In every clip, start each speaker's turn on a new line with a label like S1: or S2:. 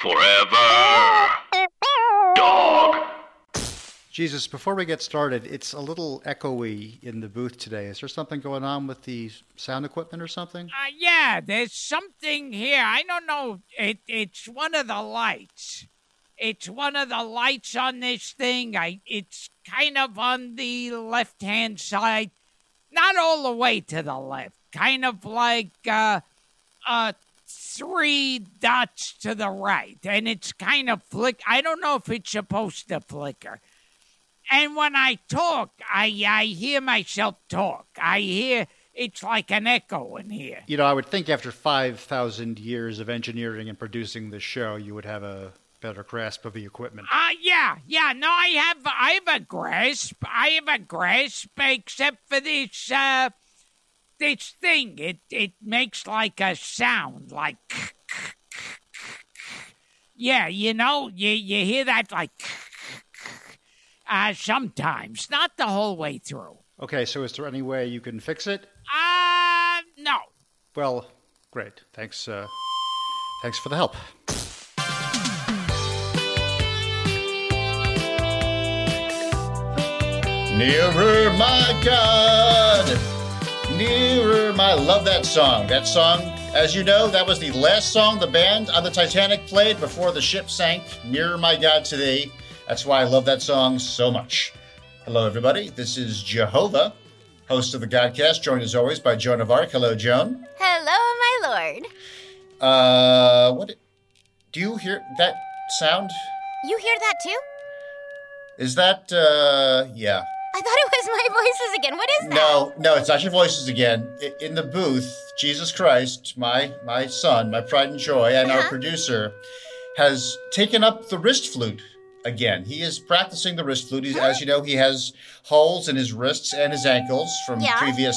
S1: Forever. Dog.
S2: Jesus, before we get started, it's a little echoey in the booth today. Is there something going on with the sound equipment or something?
S3: Uh, yeah, there's something here. I don't know. It it's one of the lights. It's one of the lights on this thing. I it's kind of on the left hand side, not all the way to the left. Kind of like uh, uh three dots to the right, and it's kind of flick. I don't know if it's supposed to flicker. And when I talk, I I hear myself talk. I hear it's like an echo in here.
S2: You know, I would think after 5,000 years of engineering and producing this show, you would have a better grasp of the equipment.
S3: Uh yeah, yeah. No, I have I have a grasp. I have a grasp, except for this uh this thing. It it makes like a sound, like yeah, you know, you you hear that like uh sometimes, not the whole way through.
S2: Okay, so is there any way you can fix it?
S3: Uh no.
S2: Well, great. Thanks, uh, thanks for the help. Nearer, my God. Nearer, my. Love that song. That song, as you know, that was the last song the band on the Titanic played before the ship sank. Nearer, my God, to thee. That's why I love that song so much. Hello, everybody. This is Jehovah, host of the Godcast, joined as always by Joan of Arc. Hello, Joan.
S4: Hello, my lord.
S2: Uh, what? Do you hear that sound?
S4: You hear that too?
S2: Is that, uh, yeah.
S4: I thought it was my voices again. What is that?
S2: No, no, it's not your voices again. In the booth, Jesus Christ, my my son, my pride and joy, and our
S4: Uh-huh.
S2: producer, has taken up the wrist flute again. He is practicing the wrist flute. He's, as you know, he has holes in his wrists and his ankles from
S4: Yeah.
S2: previous,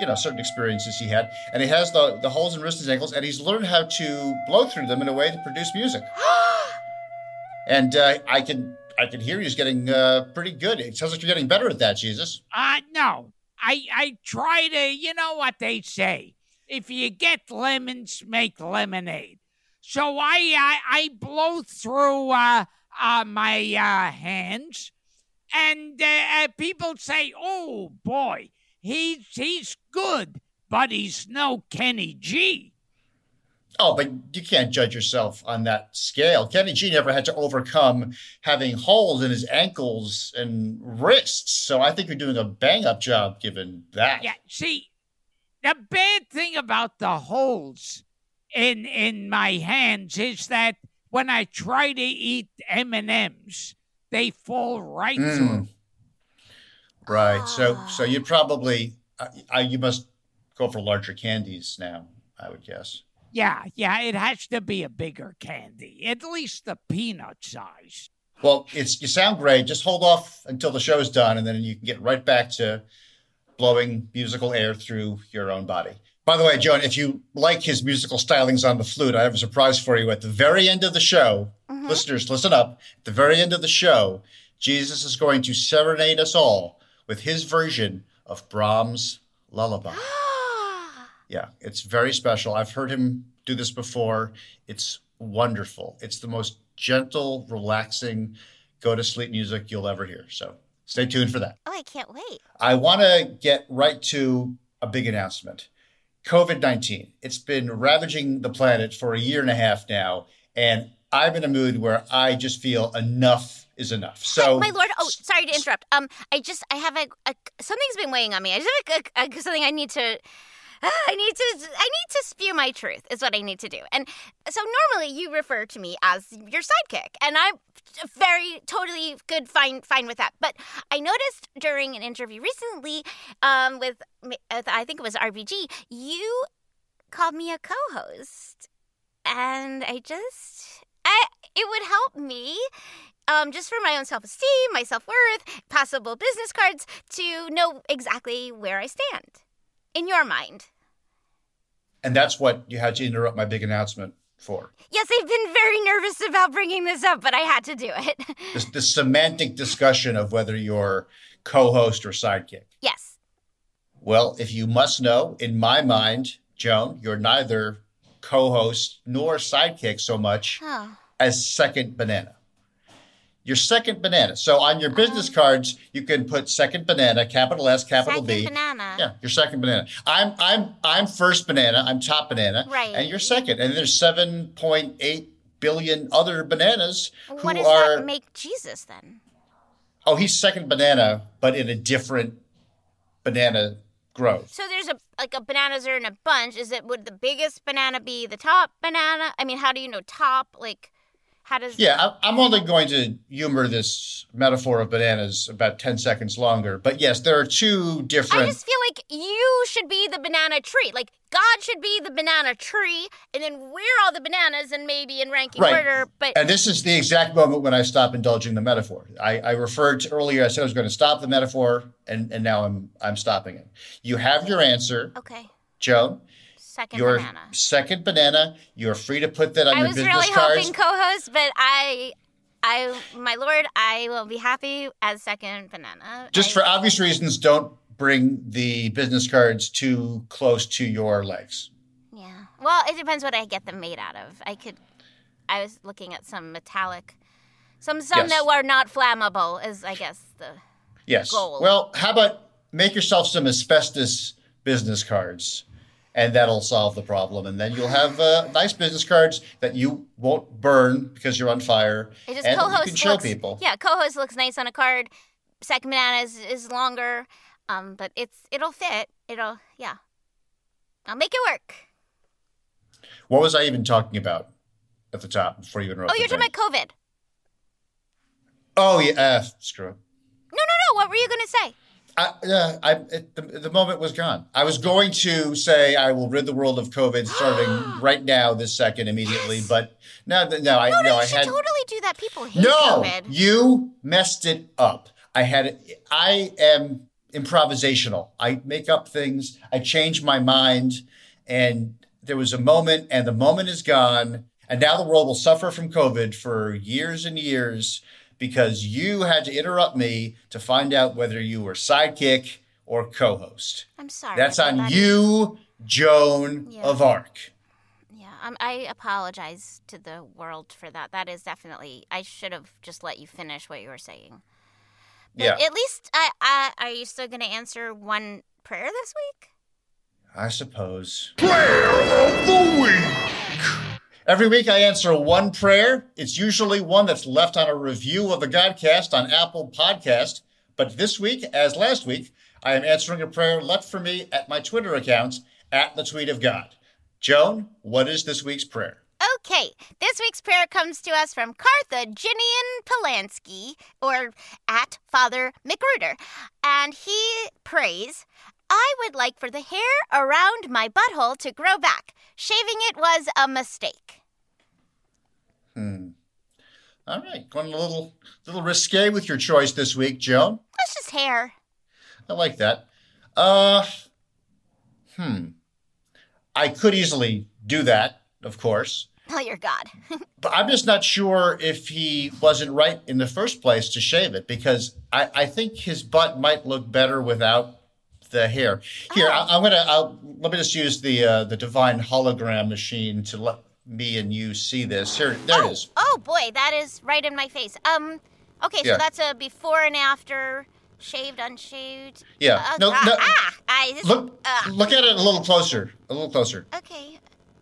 S2: you know, certain experiences he had, and he has the the holes in wrists and ankles, and he's learned how to blow through them in a way to produce music. and uh, I can. I can hear he's getting uh, pretty good. It sounds like you're getting better at that, Jesus.
S3: Uh no. I I try to you know what they say. If you get lemons, make lemonade. So I I, I blow through uh, uh my uh hands and uh, uh, people say, "Oh boy, he's he's good, but he's no Kenny G."
S2: Oh, but you can't judge yourself on that scale. Kenny G never had to overcome having holes in his ankles and wrists. So I think you're doing a bang up job given that.
S3: Yeah, see, the bad thing about the holes in in my hands is that when I try to eat M and M's, they fall right
S2: Mm.
S3: through.
S2: Right. So so you probably uh, uh, you must go for larger candies now, I would guess.
S3: Yeah, yeah, it has to be a bigger candy, at least the peanut size.
S2: Well, it's you sound great. Just hold off until the show's done and then you can get right back to blowing musical air through your own body. By the way, Joan, if you like his musical stylings on the flute, I have a surprise for you. At the very end of the show, mm-hmm. listeners, listen up. At the very end of the show, Jesus is going to serenade us all with his version of Brahms' lullaby. Yeah, it's very special. I've heard him do this before. It's wonderful. It's the most gentle, relaxing, go to sleep music you'll ever hear. So stay tuned for that.
S4: Oh, I can't wait.
S2: I want to get right to a big announcement. COVID 19. It's been ravaging the planet for a year and a half now. And I'm in a mood where I just feel enough is enough. So,
S4: my lord. Oh, sorry to interrupt. Um, I just I have a, a something's been weighing on me. I just have a, a, something I need to. I need to I need to spew my truth is what I need to do. And so normally you refer to me as your sidekick and I'm very totally good fine fine with that. But I noticed during an interview recently um with I think it was RBG, you called me a co-host. And I just I it would help me um, just for my own self esteem, my self worth, possible business cards to know exactly where I stand in your mind.
S2: And that's what you had to interrupt my big announcement for.
S4: Yes, I've been very nervous about bringing this up, but I had to do it.
S2: This, the semantic discussion of whether you're co-host or sidekick.
S4: yes.
S2: Well, if you must know, in my mind, Joan, you're neither co-host nor sidekick so much
S4: Oh.
S2: as second banana. Your second banana. So on your business oh. cards, you can put second banana, capital S, capital
S4: Second
S2: B.
S4: banana.
S2: Yeah, your second banana. I'm I'm I'm first banana. I'm top banana.
S4: Right.
S2: And you're second. And there's seven point eight billion other bananas who
S4: What does
S2: are.
S4: that make Jesus then?
S2: oh, he's second banana, but in a different banana grove.
S4: So there's a like a bananas are in a bunch. Is it would the biggest banana be the top banana? I mean, how do you know top? Like, how does?
S2: Yeah, I'm only going to humor this metaphor of bananas about 10 seconds longer. But yes, there are two different.
S4: I just feel like you should be the banana tree. Like God should be the banana tree, and then we're all the bananas, and maybe in ranking
S2: Right.
S4: order. But
S2: And this is the exact moment when I stop indulging the metaphor. I, I referred to earlier, I said I was going to stop the metaphor, and, and now I'm, I'm stopping it. You have your answer,
S4: okay,
S2: Joan.
S4: Second
S2: Your
S4: banana.
S2: second banana. You're free to put that on
S4: I
S2: your business
S4: really
S2: cards.
S4: I was really hoping co-host, but I, I, my lord, I will be happy as second banana.
S2: Just
S4: I-
S2: for obvious reasons, don't bring the business cards too close to your legs.
S4: Yeah. Well, it depends what I get them made out of. I could. I was looking at some metallic, some some
S2: Yes.
S4: that were not flammable. Is I guess the.
S2: Yes.
S4: goal.
S2: Well, how about make yourself some asbestos business cards, and that'll solve the problem. And then you'll have uh, nice business cards that you won't burn because you're on fire,
S4: It just
S2: and you
S4: co-host
S2: can show
S4: looks,
S2: people.
S4: Yeah, co-host looks nice on a card. Second banana is, is longer, um, but it's it'll fit. It'll yeah. I'll make it work.
S2: What was I even talking about at the top before you interrupted?
S4: Oh, you're talking about COVID.
S2: Oh yeah, uh, screw it.
S4: No, no, no. What were you gonna say?
S2: I, uh, I, it, the, the moment was gone. I was going to say I will rid the world of COVID starting right now, this second, immediately, but no, th- no, I
S4: No,
S2: no,
S4: no, you
S2: I
S4: should
S2: had
S4: totally do that. People hate
S2: no.
S4: COVID.
S2: You messed it up. I had. I am improvisational. I make up things. I change my mind, and there was a moment, and the moment is gone, and now the world will suffer from COVID for years and years because you had to interrupt me to find out whether you were sidekick or co-host.
S4: I'm sorry.
S2: That's on
S4: everybody.
S2: you, Joan
S4: Yeah.
S2: of Arc.
S4: Yeah, um, I apologize to the world for that. That is definitely. I should have just let you finish what you were saying. But
S2: Yeah,
S4: At least, I, I, are you still going to answer one prayer this week?
S2: I suppose.
S1: Player of the Week.
S2: Every week I answer one prayer. It's usually one that's left on a review of the Godcast on Apple Podcast. But this week, as last week, I am answering a prayer left for me at my Twitter account at the Tweet of God. Joan, what is this week's prayer?
S4: Okay, this week's prayer comes to us from Carthaginian Polanski, or at Father McRuder, and he prays, I would like for the hair around my butthole to grow back. Shaving it was a mistake. Hmm.
S2: All right, going a little, little risque with your choice this week, Joan.
S4: That's just hair.
S2: I like that. Uh, hmm. I could easily do that, of course.
S4: Oh, your God.
S2: But I'm just not sure if he wasn't right in the first place to shave it because I, I think his butt might look better without the hair. Here, I, I'm gonna. I'll, let me just use the uh, the divine hologram machine to let me and you see this. Here, there
S4: oh,
S2: it is.
S4: oh boy, that is right in my face. Um, okay,
S2: Yeah.
S4: so that's a before and after, shaved, unshaved.
S2: Yeah.
S4: Uh,
S2: No,
S4: ah,
S2: no.
S4: ah, I, this,
S2: Look,
S4: ah.
S2: look at it a little closer. A little closer.
S4: Okay.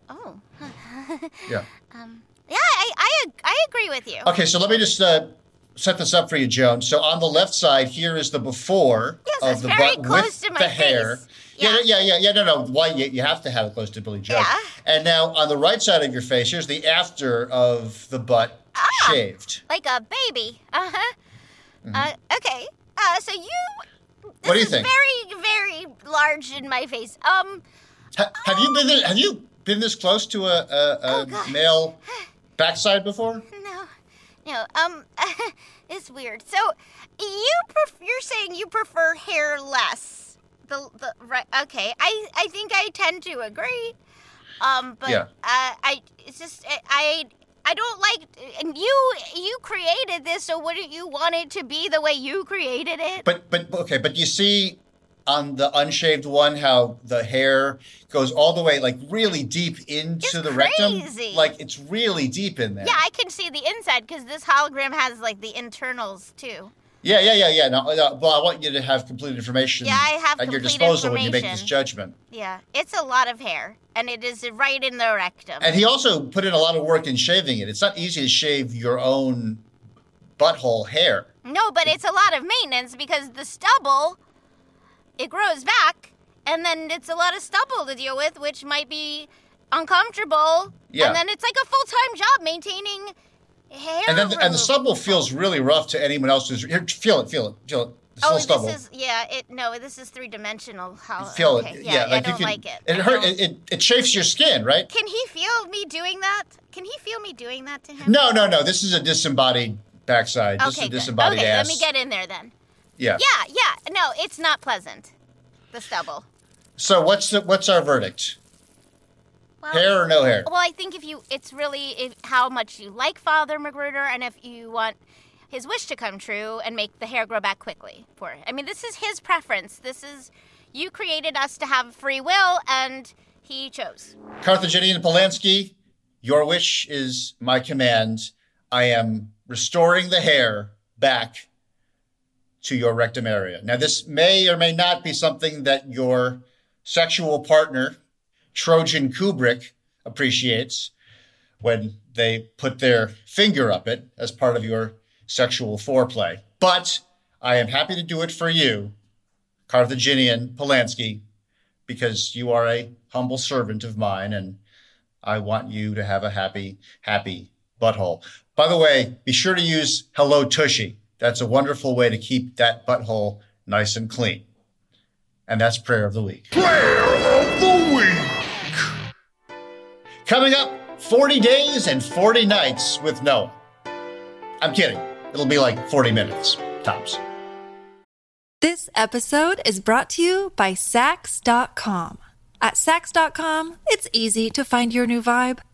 S4: Oh.
S2: Yeah.
S4: um. Yeah, I, I, I agree with you.
S2: Okay, so let me just uh, set this up for you, Joan. So on the left side, here is the before
S4: Yes,
S2: of the butt with
S4: to my
S2: the hair. Yeah.
S4: Yeah.
S2: yeah, yeah, yeah. No, no. Why you, you have to have it close to Billy Joe.
S4: Yeah.
S2: And now on the right side of your face, here's the after of the butt
S4: Ah.
S2: shaved.
S4: Like a baby. Uh huh. Uh, okay. Uh, so you.
S2: Mm-hmm. What do you think?
S4: Very, very large in my face. Um,
S2: Ha- have you been this, have you been this close to a, a, a
S4: Oh,
S2: male backside before?
S4: no, no. Um, it's weird. So you pref- you're saying you prefer hairless. The the right. Okay. I I think I tend to agree. Um, but
S2: Yeah.
S4: uh, I it's just I. I I don't like, and you you created this, so wouldn't you want it to be the way you created it?
S2: But but okay, but you see on the unshaved one how the hair goes all the way like really deep into
S4: It's
S2: the rectum. Like it's really deep in there.
S4: Yeah, I can see the inside because this hologram has like the internals too.
S2: Yeah, yeah, yeah, yeah. No, uh, no, well, I want you to have complete information
S4: Yeah, I have
S2: at your disposal when you make this judgment.
S4: Yeah, it's a lot of hair, and it is right in the rectum.
S2: And he also put in a lot of work in shaving it. It's not easy to shave your own butthole hair.
S4: no, but it's a lot of maintenance because the stubble, it grows back, and then it's a lot of stubble to deal with, which might be uncomfortable.
S2: Yeah.
S4: And then it's like a full time job maintaining hair.
S2: And then and the stubble feels really rough to anyone else who's here. Feel it, feel it, feel it. It's
S4: Oh, this
S2: stubble.
S4: is yeah. It no, this is three dimensional. How
S2: feel
S4: okay.
S2: it.
S4: Yeah,
S2: like
S4: I
S2: you
S4: don't
S2: can,
S4: like it.
S2: It hurt. It, it, it chafes your skin, right?
S4: Can he feel me doing that? Can he feel me doing that to him?
S2: No, no, no. This is a disembodied backside. This is
S4: Okay,
S2: a
S4: good. okay,
S2: ass.
S4: let me get in there then.
S2: Yeah.
S4: Yeah, yeah. No, it's not pleasant. The stubble.
S2: So what's the what's our verdict?
S4: Well,
S2: Hair or no hair?
S4: Well, I think if you, it's really if, how much you like Father Magruder, and if you want his wish to come true and make the hair grow back quickly for. I mean, this is his preference. This is you created us to have free will, and he chose.
S2: Carthaginian Polanski, your wish is my command. I am restoring the hair back to your rectum area. Now, this may or may not be something that your sexual partner, Trojan Kubrick, appreciates when they put their finger up it as part of your sexual foreplay. But I am happy to do it for you, Carthaginian Polanski, because you are a humble servant of mine and I want you to have a happy, happy butthole. By the way, be sure to use Hello Tushy. That's a wonderful way to keep that butthole nice and clean. And that's prayer of the week.
S1: Prayer of the week.
S2: Coming up, 40 days and 40 nights with Noah. I'm kidding. It'll be like 40 minutes, tops.
S5: This episode is brought to you by Saks.com. At Saks.com, it's easy to find your new vibe.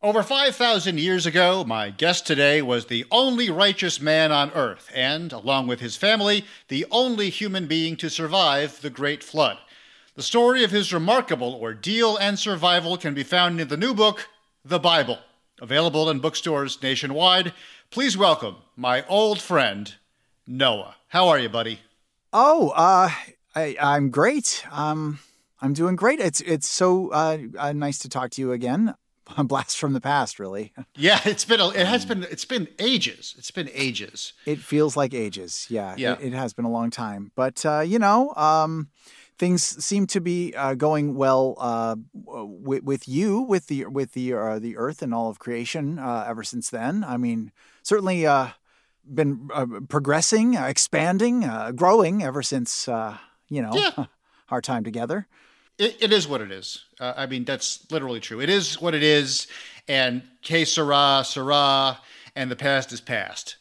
S2: Over 5,000 years ago, my guest today was the only righteous man on earth, and, along with his family, the only human being to survive the Great Flood. The story of his remarkable ordeal and survival can be found in the new book, The Bible, available in bookstores nationwide. Please welcome my old friend, Noah. How are you, buddy?
S6: Oh, uh, I, I'm great. Um, I'm doing great. It's it's so uh, uh, nice to talk to you again. A blast from the past, really.
S2: Yeah, it's been a, it has been it's been ages. It's been ages.
S6: It feels like ages. Yeah,
S2: Yeah.
S6: It, it has been a long time, but uh, you know, um, things seem to be uh, going well uh, with, with you, with the with the uh, the Earth and all of creation. Uh, ever since then, I mean, certainly uh, been uh, progressing, uh, expanding, uh, growing ever since uh, you know
S2: Yeah.
S6: our time together.
S2: It, it is what it is. Uh, I mean, that's literally true. It is what it is, and que sera, sera, and the past is past.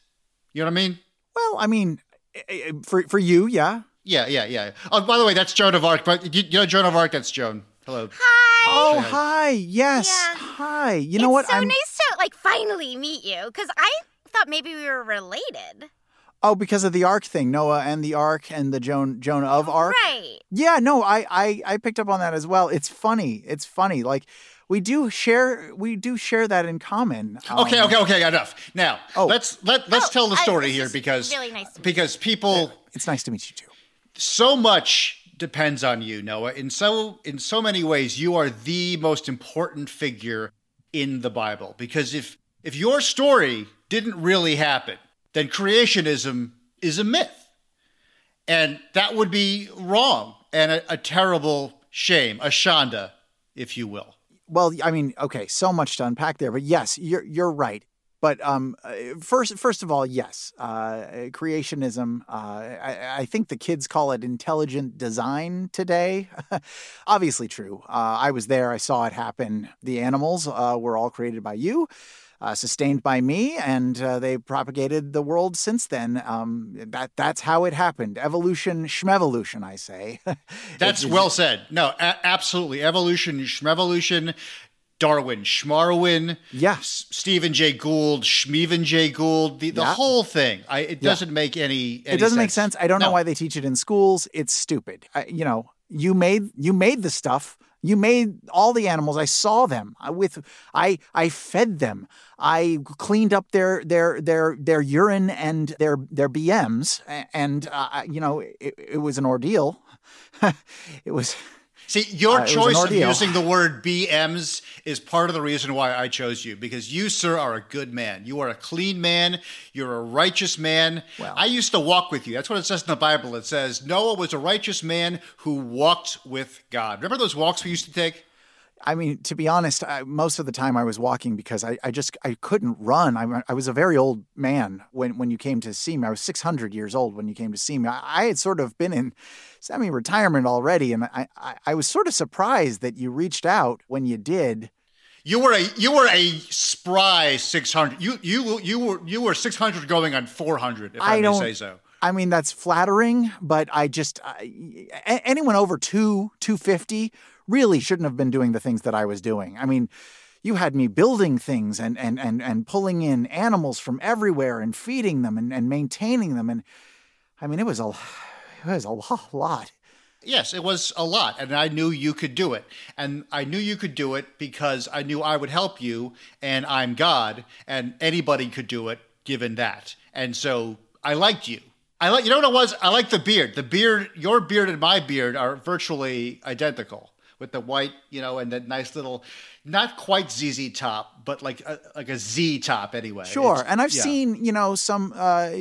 S2: You know what I mean?
S6: Well, I mean, eh, eh, for for you, yeah.
S2: Yeah, yeah, yeah. Oh, by the way, that's Joan of Arc. But you, you know Joan of Arc? That's Joan. Hello.
S4: Hi.
S6: Oh, hi. Yes.
S4: Yeah.
S6: Hi. You know
S4: it's
S6: what?
S4: so
S6: I'm
S4: nice to like finally meet you because I thought maybe we were related.
S6: Oh, because of the Ark thing, Noah and the Ark and the Joan Jonah of Ark.
S4: Right.
S6: Yeah, no, I, I I picked up on that as well. It's funny. It's funny. Like we do share we do share that in common.
S2: Okay,
S6: Um,
S2: okay, okay. Enough. Now
S6: Oh.
S2: let's let let's
S4: Oh,
S2: tell the story
S4: this
S2: here
S4: is
S2: because
S4: really nice to meet
S2: because people
S6: It's nice to meet you too.
S2: so much depends on you, Noah. In so in so many ways, you are the most important figure in the Bible. Because if if your story didn't really happen, then creationism is a myth. And that would be wrong and a, a terrible shame, a shanda, if you will.
S6: Well, I mean, okay, so much to unpack there, but yes, you're you're right. But um, uh, first, first of all, yes, uh, creationism. Uh, I, I think the kids call it intelligent design today. Obviously, true. Uh, I was there. I saw it happen. The animals uh, were all created by you. Uh, sustained by me, and uh, they propagated the world since then. Um, that that's how it happened. Evolution, schmevolution, I say.
S2: That's well said. No, a- absolutely. Evolution, schmevolution, Darwin, Schmarwin,
S6: Yeah.
S2: S- Stephen Jay Gould, Schmeven Jay Gould, the, the
S6: Yeah.
S2: whole thing. I, it doesn't make any, any
S6: it doesn't make sense. I don't know why they teach it in schools. It's stupid. I, you know, you made you made the stuff. You made all the animals. I saw them. I with I I fed them. I cleaned up their their their their urine and their their BMs. And uh, you know, it, it was an ordeal. it was.
S2: See, your
S6: Uh, it was an
S2: choice of using the word BMs is part of the reason why I chose you because you, sir, are a good man. You are a clean man. You're a righteous man. I used to walk with you. That's what it says in the Bible. It says Noah was a righteous man who walked with God. Remember those walks we used to take?
S6: I mean, to be honest, I, most of the time I was walking because I, I just I couldn't run. I, I was a very old man when when you came to see me. I was 600 years old when you came to see me. I, I had sort of been in semi-retirement already, and I, I I was sort of surprised that you reached out when you did.
S2: You were a you were a spry six hundred. You you you were you were six hundred going on four hundred. If I,
S6: I
S2: may say so.
S6: I mean, that's flattering, but I just I, anyone over two 250 really shouldn't have been doing the things that I was doing. I mean, you had me building things and and and and pulling in animals from everywhere and feeding them and, and maintaining them and I mean, it was a it was a lo- lot.
S2: Yes, it was a lot, and I knew you could do it. And I knew you could do it because I knew I would help you, and I'm God, and anybody could do it given that. And so I liked you. I like you know what it was? I like the beard. The beard, your beard and my beard are virtually identical with the white, you know, and that nice little, not quite ZZ top, but like a, like a Z top anyway.
S6: Sure,
S2: It's-
S6: and I've
S2: yeah.
S6: seen you know some uh,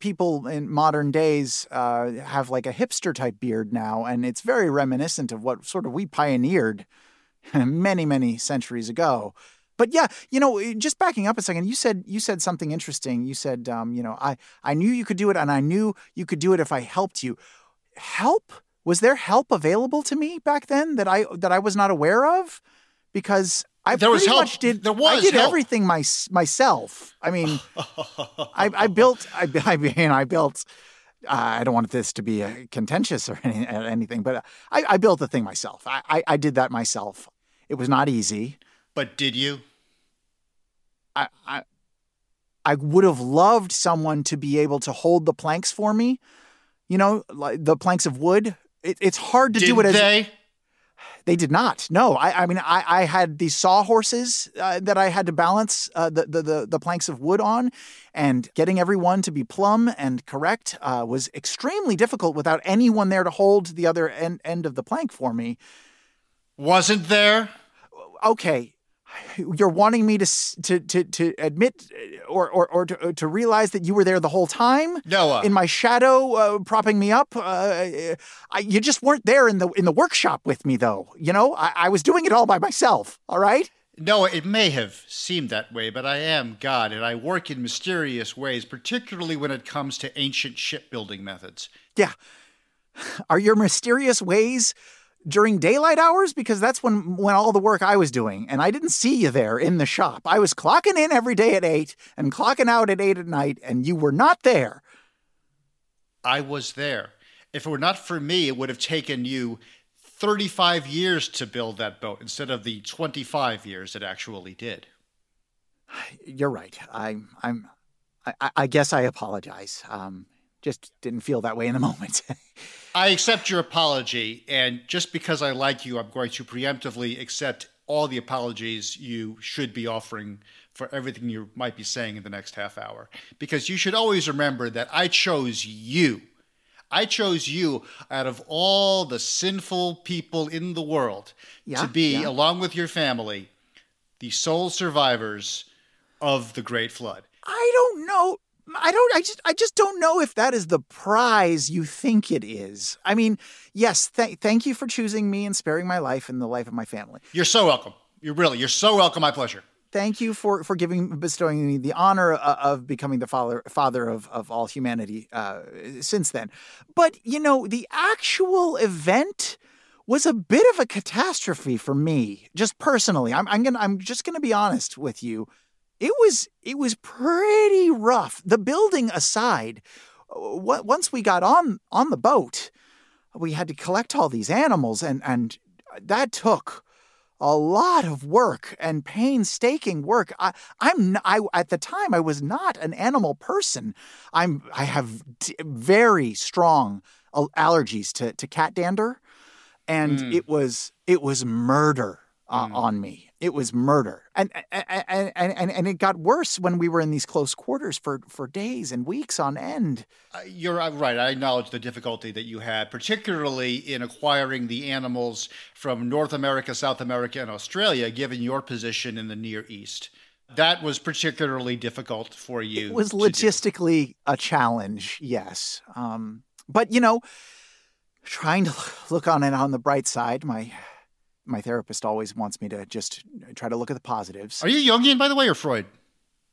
S6: people in modern days uh, have like a hipster type beard now, and it's very reminiscent of what sort of we pioneered many many centuries ago. But yeah, you know, just backing up a second, you said you said something interesting. You said, um, you know, I I knew you could do it, and I knew you could do it if I helped you. Help? Was there help available to me back then that I that I was not aware of? Because I
S2: There
S6: pretty much did.
S2: There was I
S6: did
S2: help.
S6: everything my, myself. I mean, I, I built. I, I mean, I built. Uh, I don't want this to be uh, contentious or any, uh, anything, but I, I built the thing myself. I, I, I did that myself. It was not easy.
S2: But did you?
S6: I, I, I would have loved someone to be able to hold the planks for me. You know, like the planks of wood. It, it's hard to
S2: did
S6: do it as
S2: they?
S6: They did not. No, I, I mean, I, I had these sawhorses uh, that I had to balance uh, the, the, the the planks of wood on, and getting everyone to be plumb and correct uh, was extremely difficult without anyone there to hold the other end, end of the plank for me.
S2: Wasn't there?
S6: Okay, you're wanting me to to to, to admit uh, or or, or to, to realize that you were there the whole time.
S2: Noah.
S6: in my shadow, uh, propping me up. Uh, I, you just weren't there in the in the workshop with me, though. You know, I, I was doing it all by myself. All right.
S2: No, it may have seemed that way, but I am God, and I work in mysterious ways, particularly when it comes to ancient shipbuilding methods.
S6: Yeah. Are your mysterious ways during daylight hours? Because that's when when all the work I was doing, and I didn't see you there in the shop. I was clocking in every day at eight and clocking out at eight at night, and you were not there.
S2: I was there. If it were not for me, it would have taken you 35 years to build that boat instead of the 25 years it actually did.
S6: You're right. I'm I'm I, I, I guess I apologize. Um, just didn't feel that way in the moment.
S2: I accept your apology, and just because I like you, I'm going to preemptively accept all the apologies you should be offering for everything you might be saying in the next half hour. Because you should always remember that I chose you. I chose you out of all the sinful people in the world
S6: Yeah,
S2: to be,
S6: yeah.
S2: along with your family, the sole survivors of the Great Flood.
S6: I don't know. I don't I just I just don't know if that is the prize you think it is. I mean, yes, th- thank you for choosing me and sparing my life and the life of my family.
S2: You're so welcome. You're really, you're so welcome. My pleasure.
S6: Thank you for for giving bestowing me the honor of, of becoming the father father of of all humanity uh, since then. But you know, the actual event was a bit of a catastrophe for me, just personally. I'm I'm gonna I'm just gonna be honest with you. It was it was pretty rough. The building aside, uh, once we got on on the boat, we had to collect all these animals, and and that took a lot of work and painstaking work. I, I'm n- I at the time I was not an animal person. I'm I have d- very strong allergies to to cat dander, and hmm. it was it was murder uh, hmm. on me. It was murder, and and, and and it got worse when we were in these close quarters for for days and weeks on end.
S2: Uh, You're uh, right. I acknowledge the difficulty that you had, particularly in acquiring the animals from North America, South America, and Australia, given your position in the Near East. That was particularly difficult for you.
S6: It was
S2: to do.
S6: logistically a challenge, yes. Um, but you know, trying to look on it on the bright side, my my therapist always wants me to just try to look at the positives.
S2: Are you Jungian, by the way, or Freud?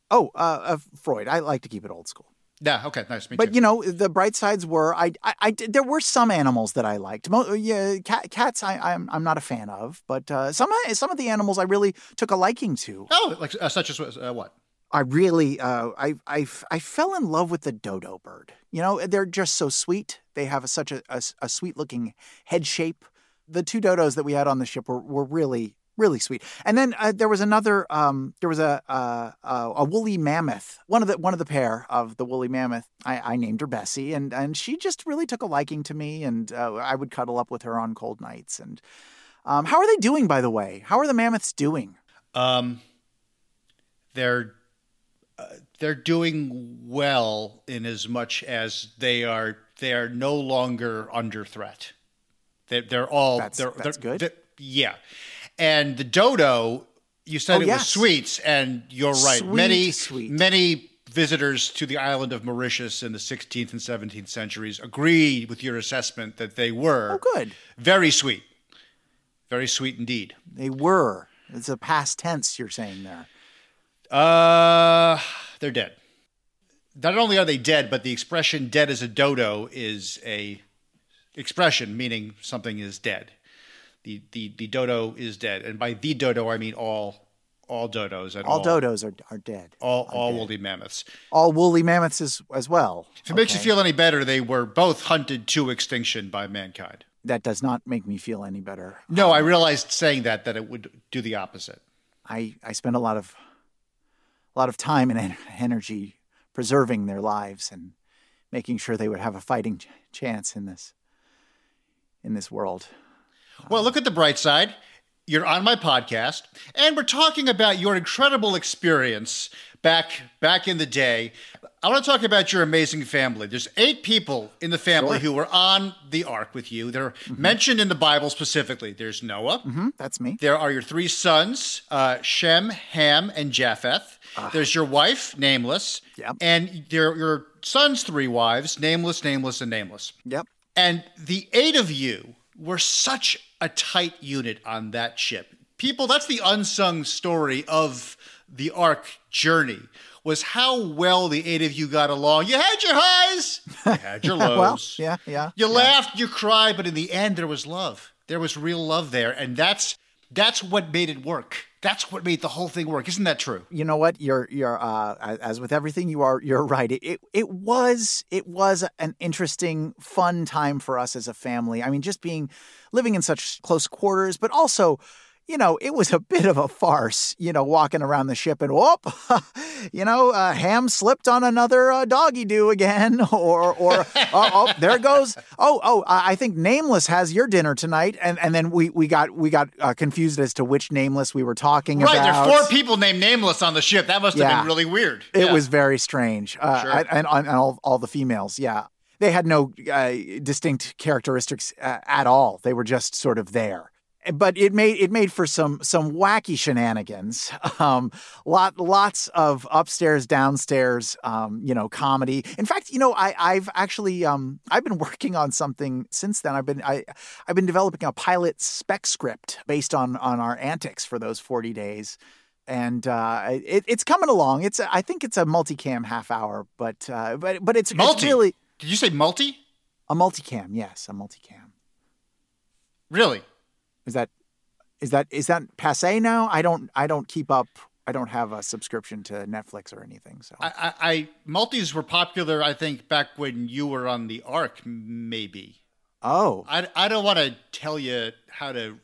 S6: oh, uh, uh, Freud. I like to keep it old school.
S2: Yeah. Okay. Nice. Me
S6: But
S2: too.
S6: you know, the bright sides were I, I, I did- there were some animals that I liked. Mo- yeah, cat, cats I, I'm I'm not a fan of, but uh, some some of the animals I really took a liking to.
S2: oh, like uh, such as uh, what?
S6: I really, uh, I, I, I fell in love with the dodo bird. You know, they're just so sweet. They have a, such a, a, a sweet looking head shape. The two dodos that we had on the ship were, were really, really sweet. And then uh, there was another, um, there was a, a woolly mammoth. One of the, one of the pair of the woolly mammoth. I, I named her Bessie, and and she just really took a liking to me. And uh, I would cuddle up with her on cold nights. And um, how are they doing, by the way? How are the mammoths doing?
S2: Um, they're uh, they're doing well in as much as they are they are no longer under threat. They, they're all
S6: That's-
S2: they're,
S6: that's
S2: they're-
S6: good.
S2: they're- yeah, and the dodo. You said
S6: Oh,
S2: it was sweets, and you're right.
S6: Sweet,
S2: many
S6: sweet.
S2: many visitors to the island of Mauritius in the 16th and 17th centuries agree with your assessment that they were
S6: Oh, good.
S2: very sweet, very sweet indeed.
S6: They were. It's a past tense you're saying there.
S2: Uh, they're dead. Not only are they dead, but the expression "dead as a dodo" is a expression meaning something is dead. The the the dodo is dead, and by the dodo I mean all all dodos and
S6: All dodos are, are dead.
S2: all all woolly mammoths.
S6: All woolly mammoths as, as well.
S2: If it makes you feel any better, they were both hunted to extinction by mankind.
S6: That does not make me feel any better.
S2: No, I um, realized saying that that it would do the opposite.
S6: I, I spend a lot of a lot of time and energy preserving their lives and making sure they would have a fighting ch- chance in this in this world.
S2: Well, look at the bright side. You're on my podcast, and we're talking about your incredible experience back back in the day. I want to talk about your amazing family. There's eight people in the family who were on the ark with you. They're mentioned in the Bible specifically. There's Noah.
S6: Hmm, that's me.
S2: There are your three sons, uh, Shem, Ham, and Japheth. There's your wife, Nameless.
S6: Yep.
S2: And your your son's three wives, Nameless, Nameless, and Nameless.
S6: Yep.
S2: And the eight of you were such a tight unit on that ship. People, that's the unsung story of the Ark journey. Was how well the eight of you got along. You had your highs, you had your lows.
S6: Well, yeah, yeah.
S2: You
S6: yeah.
S2: laughed, you cried, but in the end, there was love. There was real love there, and that's that's what made it work. That's what made the whole thing work. Isn't that true?
S6: you know what you're you're uh as with everything you are you're right it, it it was it was an interesting fun time for us as a family i mean just being living in such close quarters but also you know, it was a bit of a farce, you know, walking around the ship and whoop, you know, uh, Ham slipped on another uh, doggy do again, or or oh, oh, there goes. Oh, oh, I think Nameless has your dinner tonight, and and then we we got we got uh, confused as to which Nameless we were talking
S2: right,
S6: about.
S2: there are four people named Nameless on the ship. That must have
S6: Yeah.
S2: been really weird.
S6: It
S2: Yeah.
S6: was very strange, uh,
S2: Sure.
S6: I- and, and all all the females, yeah, they had no uh, distinct characteristics uh, at all. They were just sort of there. But it made it made for some some wacky shenanigans. Um, lot lots of upstairs downstairs, um, you know, comedy. In fact, you know, I I've actually um I've been working on something since then. I've been I I've been developing a pilot spec script based on on our antics for those forty days and uh, it, it's coming along. It's I think it's a multicam half hour, but uh, but but it's,
S2: Multi?
S6: it's really
S2: Did you say multi?
S6: a multicam. Yes, a multicam.
S2: Really?
S6: Is that is that is that passe now? I don't I don't keep up. I don't have a subscription to Netflix or anything. So
S2: I, I, I multis were popular. I think back when you were on the Ark, maybe.
S6: oh
S2: I, I don't want to tell you how to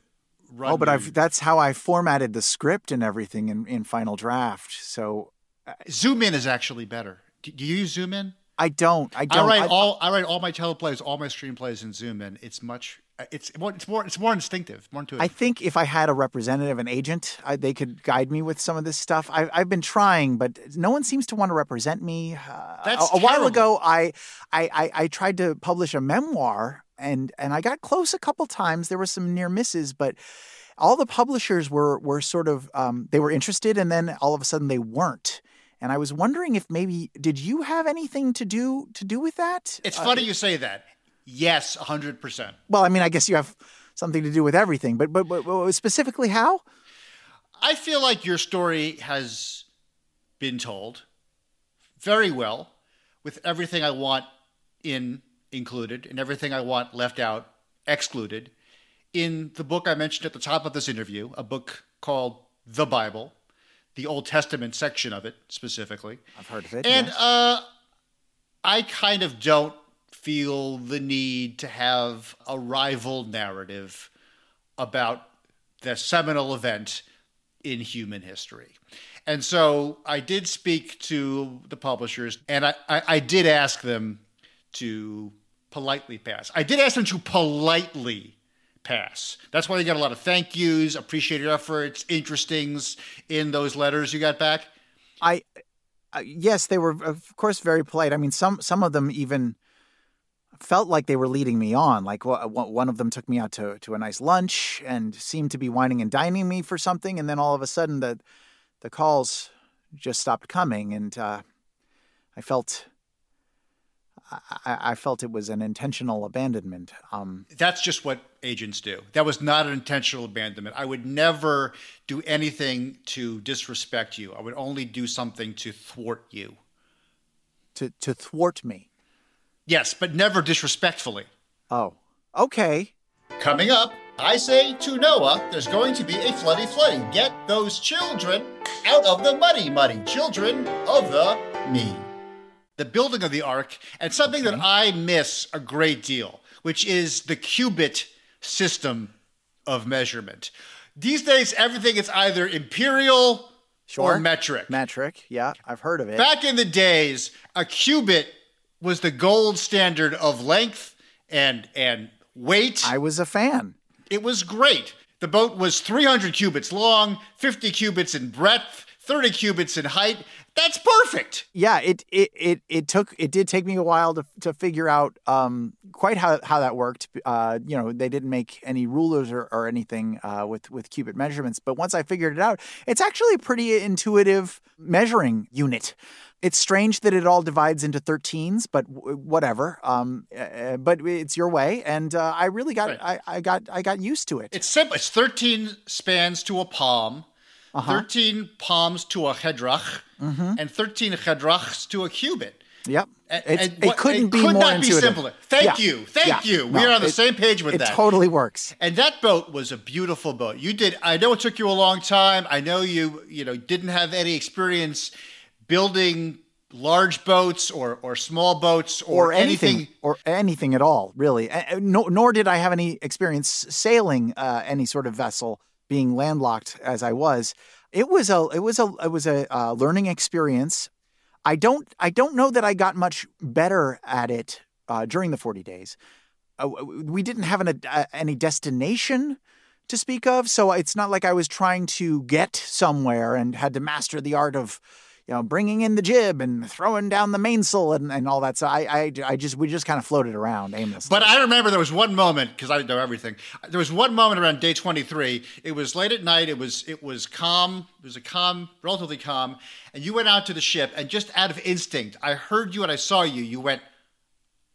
S2: run.
S6: oh, but I've that's how I formatted the script and everything in in Final Draft. So uh,
S2: Zoom in is actually better. Do do you use Zoom in?
S6: I don't I don't I
S2: write
S6: I-
S2: all I write all my teleplays, all my screenplays in Zoom and It's much. It's more. It's more. It's more instinctive. More intuitive.
S6: I think if I had a representative, an agent, I, they could guide me with some of this stuff. I, I've been trying, but no one seems to want to represent me. Uh,
S2: That's
S6: a, a while ago. I, I, I, I tried to publish a memoir, and and I got close a couple times. There were some near misses, but all the publishers were were sort of um, they were interested, and then all of a sudden they weren't. And I was wondering if maybe did you have anything to do to do with that?
S2: it's
S6: Uh,
S2: funny you say that. Yes, hundred percent.
S6: well, I mean, I guess you have something to do with everything, but but, but, but specifically how?
S2: I feel like your story has been told very well, with everything I want in included and everything I want left out excluded. In the book I mentioned at the top of this interview, a book called The Bible, the Old Testament section of it specifically.
S6: I've heard of it.
S2: And
S6: yes.
S2: uh, I kind of don't feel the need to have a rival narrative about the seminal event in human history. And so I did speak to the publishers and I, I, I did ask them to politely pass. I did ask them to politely pass. That's why they got a lot of thank yous, appreciate your efforts, interestings in those letters you got back.
S6: I uh, yes, they were of course very polite. I mean, some some of them even felt like they were leading me on. Like one of them took me out to to a nice lunch and seemed to be wining and dining me for something, and then all of a sudden the the calls just stopped coming, and uh, I felt. I, I felt it was an intentional abandonment. Um,
S2: That's just what agents do. That was not an intentional abandonment. I would never do anything to disrespect you. I would only do something to thwart you.
S6: to to thwart me.
S2: Yes, but never disrespectfully.
S6: Oh, okay.
S2: Coming up, I say to Noah, there's going to be a floody flooding. Get those children out of the muddy, muddy. Children of the me. The building of the ark, and something that I miss a great deal, which is the cubit system of measurement. These days, everything is either imperial
S6: Sure.
S2: or metric.
S6: Metric. Yeah, I've heard of it.
S2: Back in the days, a cubit was the gold standard of length and and weight.
S6: I was a fan.
S2: It was great. The boat was 300 cubits long, 50 cubits in breadth, 30 cubits in height. That's perfect.
S6: yeah, it it it it took it did take me a while to to figure out um quite how how that worked. Uh, you know, they didn't make any rulers or, or anything uh, with with cubit measurements, but once I figured it out, it's actually a pretty intuitive measuring unit. It's strange that it all divides into 13s, but w- whatever. Um, uh, but it's your way, and uh, I really got
S2: Right.
S6: I, I got I got used to it.
S2: It's simple. It's 13 spans to a palm,
S6: Uh-huh.
S2: 13 palms to a hedrach,
S6: Mm-hmm.
S2: and 13 hedrachs to a cubit.
S6: Yep.
S2: And- and
S6: it
S2: what-
S6: couldn't be
S2: could
S6: more
S2: not
S6: intuitive.
S2: be simpler. Thank
S6: Yeah.
S2: you. Thank
S6: Yeah.
S2: you.
S6: No,
S2: We're on the
S6: it-
S2: same page with
S6: it
S2: that.
S6: It totally works.
S2: And that boat was a beautiful boat. You did. I know it took you a long time. I know you, you know, didn't have any experience building large boats or or small boats or,
S6: or anything, or anything at all, really. No, nor did I have any experience sailing uh, any sort of vessel being landlocked as I was, it was a it was a it was a uh, learning experience. I don't I don't know that I got much better at it uh, during the 40 days. Uh, we didn't have an, uh, any destination to speak of, so it's not like I was trying to get somewhere and had to master the art of you know, bringing in the jib and throwing down the mainsail and, and all that. So I, I, I just, we just kind of floated around aimlessly.
S2: But I remember there was one moment because I didn't know everything. There was one moment around day 23. It was late at night. It was, it was calm. It was a calm, relatively calm. And you went out to the ship and just out of instinct, I heard you and I saw you. You went,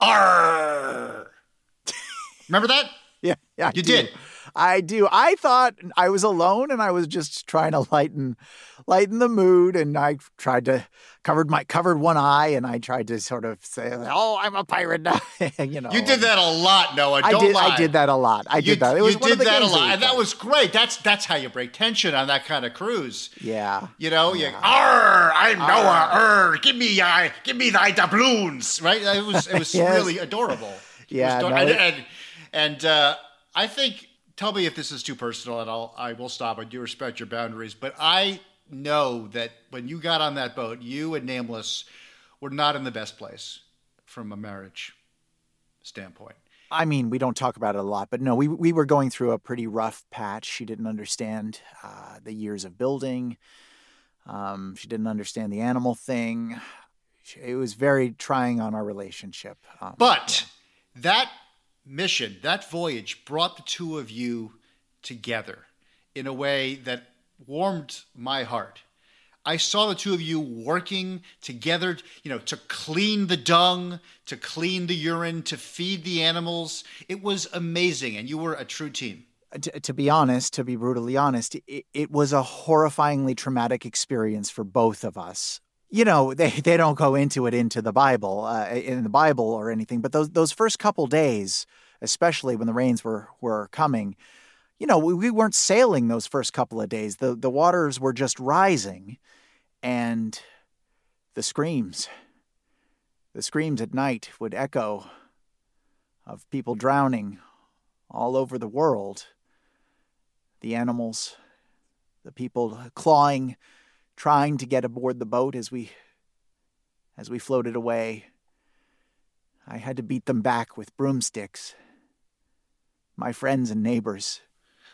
S2: "Arr!" remember that?
S6: yeah, yeah, I
S2: You
S6: do.
S2: did.
S6: I do. I thought I was alone and I was just trying to lighten lighten the mood and I tried to covered my covered one eye and I tried to sort of say, "Oh, I'm a pirate now." you know.
S2: You did that a lot, Noah.
S6: I
S2: Don't
S6: did
S2: lie.
S6: I did that a lot. I
S2: You,
S6: did that. It was
S2: you did that a lot, and that was great. That's that's how you break tension on that kind of cruise.
S6: Yeah.
S2: You know, you
S1: Arr, I'm Noah. Arr, give me, uh, give me thy doubloons.
S2: right? It was it was
S6: Yes.
S2: really adorable. It
S6: Yeah,
S2: was
S6: no,
S2: and
S6: it-
S2: and, and uh, I think. Tell me if this is too personal, and I'll I will stop. I do respect your boundaries, but I know that when you got on that boat, you and Nameless were not in the best place from a marriage standpoint.
S6: I mean, we don't talk about it a lot, but no, we we were going through a pretty rough patch. She didn't understand uh, the years of building. Um, she didn't understand the animal thing. She- It was very trying on our relationship. Um,
S2: But that mission, that voyage brought the two of you together in a way that warmed my heart. I saw the two of you working together, you know, to clean the dung, to clean the urine, to feed the animals. It was amazing, and you were a true team.
S6: Uh, to, to be honest, to be brutally honest, it, it was a horrifyingly traumatic experience for both of us. You know, they, they don't go into it into the Bible, uh, in the Bible or anything, but those those first couple days, especially when the rains were were coming, you know, we, we weren't sailing those first couple of days. The the waters were just rising, and the screams, the screams at night would echo of people drowning all over the world. The animals, the people clawing, trying to get aboard the boat as we as we floated away. I had to beat them back with broomsticks. My friends and neighbors.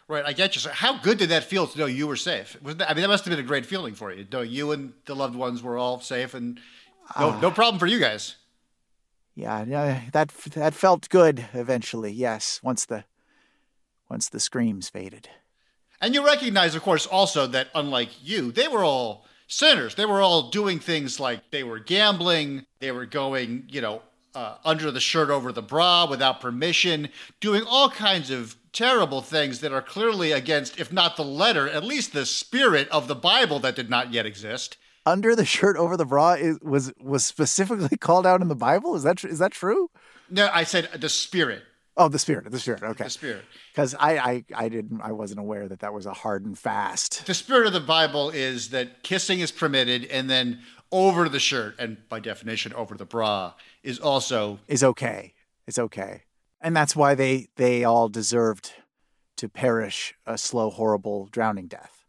S2: Right, I get you. So how good did that feel to know you were safe? That, I mean, that must have been a great feeling for you. Know you and the loved ones were all safe, and no, ah. no problem for you guys.
S6: Yeah, yeah, that that felt good eventually. Yes, once the once the screams faded.
S2: And you recognize, of course, also that unlike you, they were all sinners. They were all doing things like they were gambling, they were going, you know, uh, under the shirt over the bra without permission, doing all kinds of terrible things that are clearly against, if not the letter, at least the spirit of the Bible that did not yet exist.
S6: Under the shirt over the bra is, was was specifically called out in the Bible. Is that tr- is that true?
S2: No, I said the spirit.
S6: Oh, the spirit, the spirit. Okay,
S2: The spirit.
S6: because I, I I didn't I wasn't aware that that was a hard and fast.
S2: The spirit of the Bible is that kissing is permitted, and then over the shirt, and by definition, over the bra, is also
S6: Is okay. It's okay, and that's why they they all deserved to perish a slow, horrible drowning death.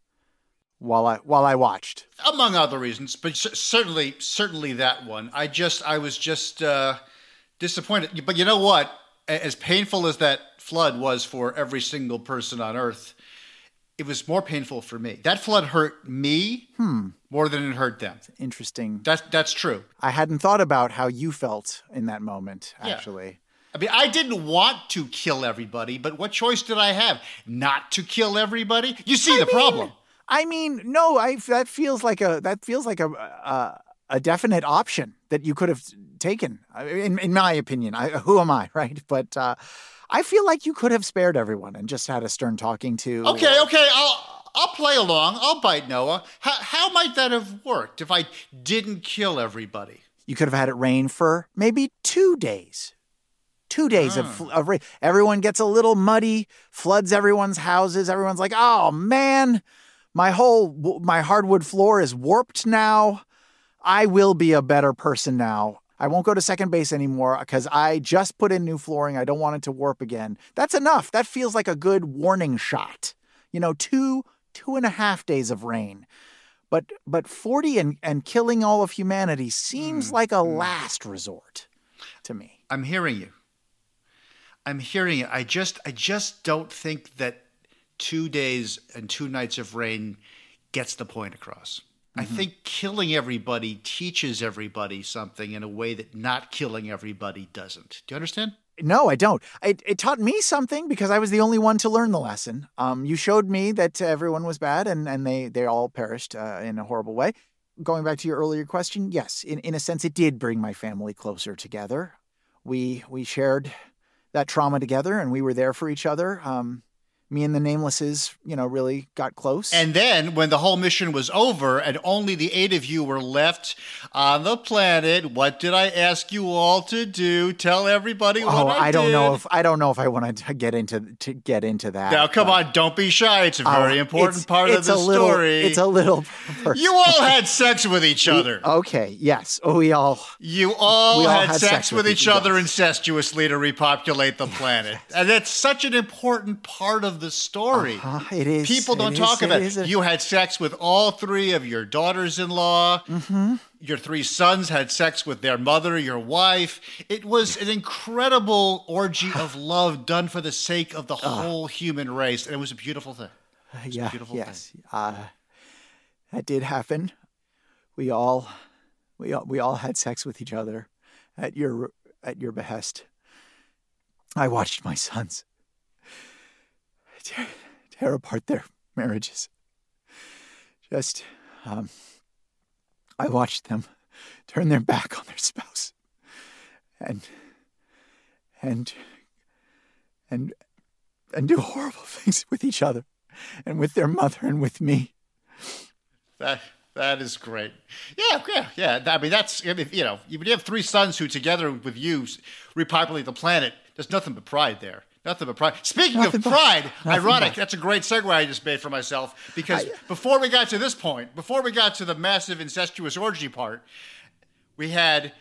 S6: While I while I watched.
S2: among other reasons, but cer- certainly, certainly that one. I just, I was just uh, disappointed. But you know what? As painful as that flood was for every single person on Earth, it was more painful for me. That flood hurt me hmm. more than it hurt them.
S6: Interesting.
S2: That's that's true.
S6: I hadn't thought about how you felt in that moment.
S2: Yeah.
S6: Actually,
S2: I mean, I didn't want to kill everybody, but what choice did I have? Not to kill everybody? You see the problem.
S6: I mean, no, I that feels like a that feels like a a, a definite option that you could have taken. In in my opinion, I, who am I, right? But uh, I feel like you could have spared everyone and just had a stern talking to.
S2: Okay, okay, I'll I'll play along. I'll bite Noah. How how might that have worked if I didn't kill everybody?
S6: You could have had it rain for maybe two days. Two days of, of rain. Everyone gets a little muddy, floods everyone's houses. Everyone's like, "Oh man, my whole my hardwood floor is warped now. I will be a better person now. I won't go to second base anymore because I just put in new flooring. I don't want it to warp again. That's enough. That feels like a good warning shot. You know, two two and a half days of rain. But but 40 and, and killing all of humanity seems mm, like a mm. last resort to me.
S2: I'm hearing you. I'm hearing it. I just I just don't think that two days and two nights of rain gets the point across. I think killing everybody teaches everybody something in a way that not killing everybody doesn't. Do you understand?
S6: No, I don't. It, it taught me something because I was the only one to learn the lesson. Um, you showed me that everyone was bad and, and they, they all perished uh, in a horrible way. Going back to your earlier question, yes, in, in a sense, it did bring my family closer together. We we shared that trauma together and we were there for each other. Um, me and the Namelesses, you know, really got close.
S2: And then when the whole mission was over and only the eight of you were left on the planet, what did I ask you all to do? Tell everybody what
S6: oh,
S2: I,
S6: I, don't
S2: did.
S6: know if I don't know if I want to get into to get into that.
S2: Now, come on, don't be shy. It's a very
S6: Oh,
S2: important
S6: it's-
S2: part of
S6: it's
S2: the
S6: a little,
S2: story.
S6: It's a little.
S2: you all had sex with each other.
S6: Okay. Yes. Oh, we all.
S2: You all,
S6: We all
S2: had,
S6: had
S2: sex,
S6: sex
S2: with
S6: with
S2: each
S6: each-
S2: other
S6: yes.
S2: incestuously to repopulate the planet. And that's such an important part of the story.
S6: Uh, it is.
S2: People don't talk about
S6: it.
S2: it. You had sex with all three of your daughters in law.
S6: Mm-hmm.
S2: Your three sons had sex with their mother, your wife. It was an incredible orgy of love done for the sake of the whole human race. And it was a beautiful thing.
S6: Yeah.
S2: beautiful
S6: Yes. Uh, that did happen. We all, we all, we all had sex with each other, at your at your behest. I watched my sons tear, tear apart their marriages. Just, um, I watched them turn their back on their spouse, and and and and do horrible things with each other, and with their mother, and with me.
S2: That that is great. Yeah, yeah, yeah. I mean, that's I mean, you know, you have three sons who together with you repopulate the planet. There's nothing but pride there. Nothing but pride. Speaking
S6: Nothing
S2: of pride,
S6: nothing
S2: ironic.
S6: but-
S2: That's a great segue I just made for myself because before we got to this point, before we got to the massive incestuous orgy part, we had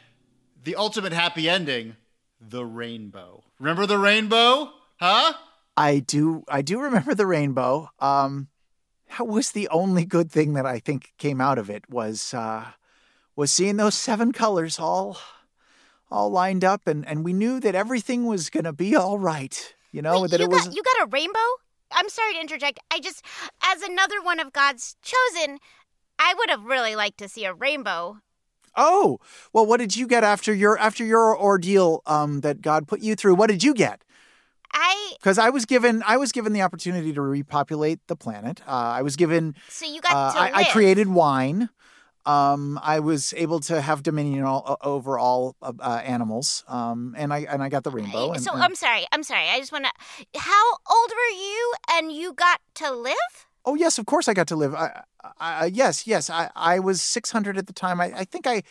S2: the ultimate happy ending, the rainbow. Remember the rainbow? Huh?
S6: I do I do remember the rainbow. Um that was the only good thing that I think came out of it was uh was seeing those seven colors all all lined up and and we knew that everything was going to be all right. You know
S4: Wait,
S6: that
S4: you
S6: it was
S4: got you got a rainbow? I'm sorry to interject. I just, as another one of God's chosen, I would have really liked to see a rainbow.
S6: Oh, well what did you get after your after your ordeal um that God put you through? What did you get?
S4: I
S6: Because I was given I was given the opportunity to repopulate the planet. Uh, I was given
S4: so you got
S6: Uh, I. I created wine. Um, I was able to have dominion all, over all uh, animals, um, and I and I got the rainbow. And,
S4: so
S6: and-
S4: I'm sorry. I'm sorry. I just want to. How old were you, and you got to live?
S6: oh yes, of course I got to live. I, I, I- yes, yes, I, I was 600 at the time. I, I think I,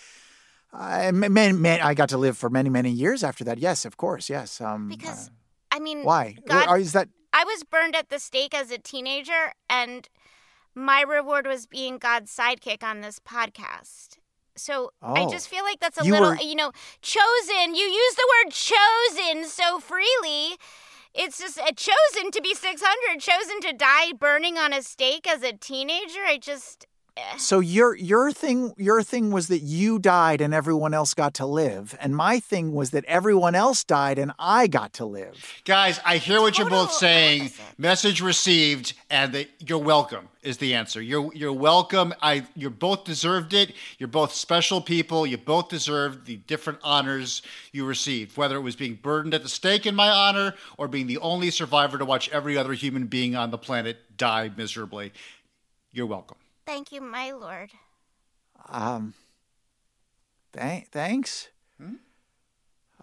S6: I, man, man, I got to live for many many years after that. Yes, of course, yes. Um,
S4: Because
S6: uh,
S4: I mean,
S6: why?
S4: God,
S6: is that
S4: I was burned at the stake as a teenager, and my reward was being God's sidekick on this podcast. So I
S6: Oh.
S4: just feel like that's a
S6: You
S4: little,
S6: were-
S4: you know, chosen. You use the word chosen so freely. It's just uh, chosen to be 600, chosen to die burning on a stake as a teenager. I just.
S6: So? Your your thing your thing was that you died and everyone else got to live, and my thing was that everyone else died and I got to live.
S2: Guys, I hear what you're both saying.
S4: opposite.
S2: Message received, and that you're welcome is the answer. You're you're welcome. I you both deserved it. You're both special people. You both deserved the different honors you received, whether it was being burdened at the stake in my honor or being the only survivor to watch every other human being on the planet die miserably. You're welcome.
S4: Thank you, my lord.
S6: Um. Th- thanks.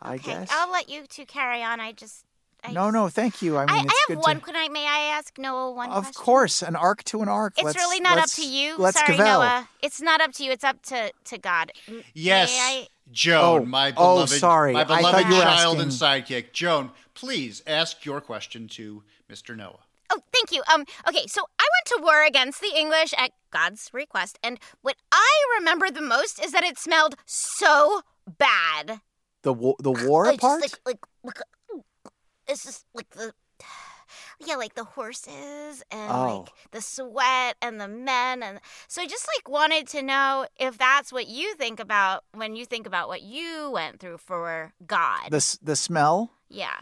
S6: I
S4: Okay,
S6: guess.
S4: I'll let you two carry on. I just. I
S6: no, no, thank you. I mean,
S4: I,
S6: it's
S4: I have
S6: good
S4: one.
S6: to.
S4: Could I? May I ask Noah one?
S6: Of
S4: question?
S6: course, an arc to an arc.
S4: It's
S6: Let's-
S4: really not up
S6: let's-
S4: to you.
S6: Let's
S4: Sorry,
S6: cavell.
S4: Noah. It's not up to you. It's up to to God.
S2: Yes,
S4: May I?
S2: Joan,
S6: Oh,
S2: my
S6: oh,
S2: beloved,
S6: sorry.
S2: my beloved
S6: you were
S2: child and sidekick. Joan, please ask your question to Mr. Noah.
S4: Oh, thank you. Um. Okay, so I went to war against the English at God's request, and what I remember the most is that it smelled so bad.
S6: The wa- the war
S4: Like,
S6: part.
S4: Like, like, like, it's just like the. yeah, like the horses and
S6: Oh.
S4: like the sweat and the men and so I just like wanted to know if that's what you think about when you think about what you went through for God.
S6: The the smell.
S4: yeah.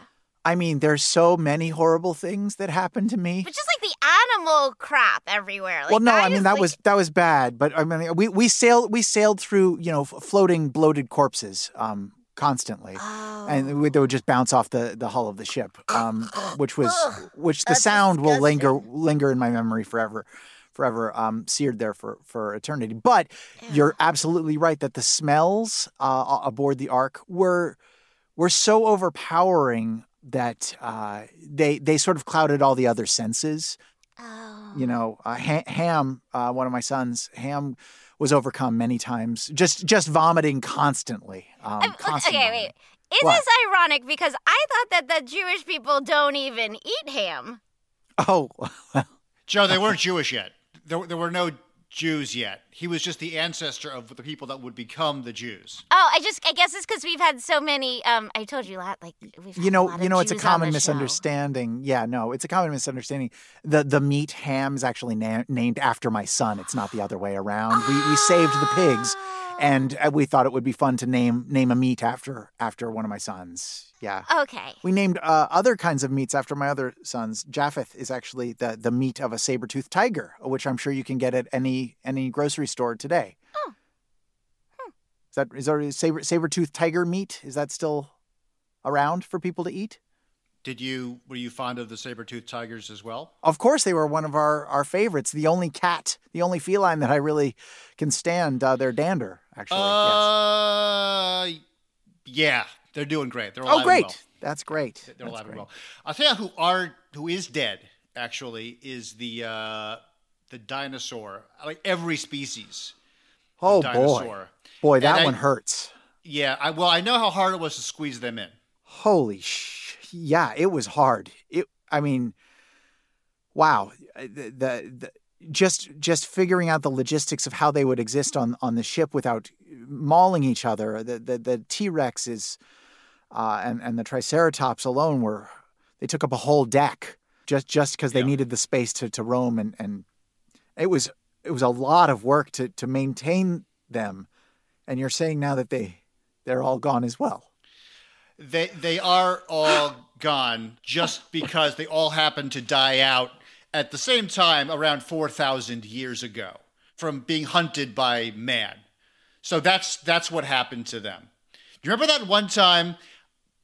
S6: I mean, there's so many horrible things that happened to me.
S4: But just like the animal crap everywhere. Like,
S6: well, no, I mean that
S4: like-
S6: was that was bad, but I mean we we sailed we sailed through you know floating bloated corpses um constantly.
S4: Oh.
S6: And we, they would just bounce off the, the hull of the ship, um, which was which the sound will linger linger in my memory forever, forever um, seared there for for eternity. But you're absolutely right that the smells uh, aboard the Ark were were so overpowering that uh, they they sort of clouded all the other senses.
S4: Oh.
S6: You know, uh, Ham, uh, one of my sons, Ham was overcome many times, just just vomiting constantly. Um,
S4: I'm- okay, wait. Is
S6: What?
S4: this ironic? Because I thought that the Jewish people don't even eat ham.
S6: Oh,
S2: Joe, they weren't Jewish yet. There, there were no Jews yet. He was just the ancestor of the people that would become the Jews.
S4: Oh, I just I guess it's because we've had so many. Um, I told you that like we've had
S6: you
S4: a
S6: know,
S4: lot
S6: you know, it's a
S4: Jews on
S6: common
S4: the show.
S6: misunderstanding. Yeah, no, it's a common misunderstanding. The the meat ham is actually na- named after my son. It's not the other way around. We we saved the pigs,
S4: Oh.
S6: and uh, we thought it would be fun to name name a meat after after one of my sons. Yeah.
S4: Okay.
S6: We named uh, other kinds of meats after my other sons. Japheth is actually the, the meat of a saber-toothed tiger, which I'm sure you can get at any any grocery store today.
S4: Oh.
S6: Is that is there saber saber-toothed tiger meat? Is that still around for people to eat?
S2: Did you were you fond of the saber-toothed tigers as well?
S6: Of course, they were one of our, our favorites. The only cat, the only feline that I really can stand. Uh, their dander, actually. yes.
S2: Uh, yeah, they're doing great. They're alive
S6: Oh,
S2: and
S6: great!
S2: well.
S6: That's great.
S2: They're
S6: That's
S2: alive and
S6: great.
S2: well. I'll tell you who are who is dead. Actually, is the uh, the dinosaur. Like every species.
S6: Oh boy,
S2: dinosaur.
S6: boy,
S2: And
S6: that
S2: I-
S6: one hurts.
S2: Yeah, I well, I know how hard it was to squeeze them in.
S6: Holy sh! Yeah, it was hard. It. I mean, wow. The, the, the just just figuring out the logistics of how they would exist on on the ship without mauling each other. The the the T Rexes uh, and and the Triceratops alone were they took up a whole deck just just because they
S2: Yeah.
S6: needed the space to to roam and and it was it was a lot of work to to maintain them. And you're saying now that they they're all gone as well.
S2: They they are all gone just because they all happened to die out at the same time around 4,000 years ago from being hunted by man. So that's that's what happened to them. You remember that one time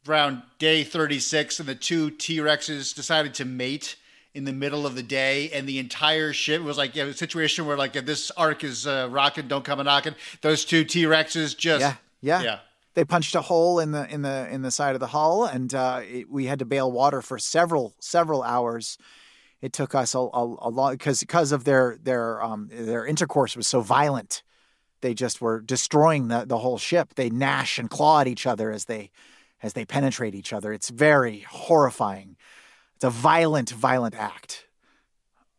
S2: around day 36 and the two T-Rexes decided to mate in the middle of the day and the entire ship was like a situation where like this Ark is uh, rocking don't come a knocking those two T-Rexes just
S6: Yeah, yeah.
S2: yeah
S6: They punched a hole in the in the in the side of the hull, and uh, it, we had to bail water for several several hours. It took us a, a, a long because because of their their um, their intercourse was so violent. They just were destroying the, the whole ship. They gnash and claw at each other as they as they penetrate each other. It's very horrifying. It's a violent, violent act.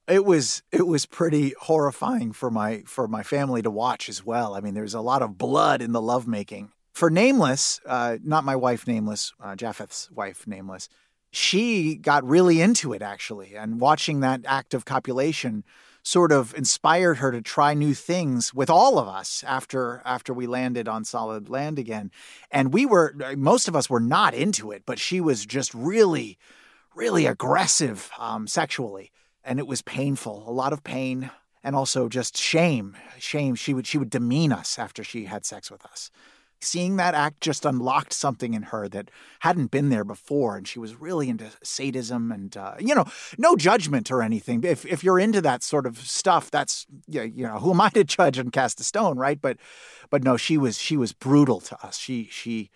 S6: It was it was pretty horrifying for my for my family to watch as well. I mean, there's a lot of blood in the lovemaking. For Nameless, uh, not my wife Nameless, uh, Japheth's wife Nameless, she got really into it actually, and watching that act of copulation sort of inspired her to try new things with all of us after after we landed on solid land again. And we were most of us were not into it, but she was just really really aggressive um, sexually, and it was painful. A lot of pain, and also just shame. Shame. She would she would demean us after she had sex with us. Seeing that act just unlocked something in her that hadn't been there before, and she was really into sadism and uh, you know, no judgment or anything. If if you're into that sort of stuff, that's you know, who am I to judge and cast a stone, right? But but no, she was she was brutal to us. She she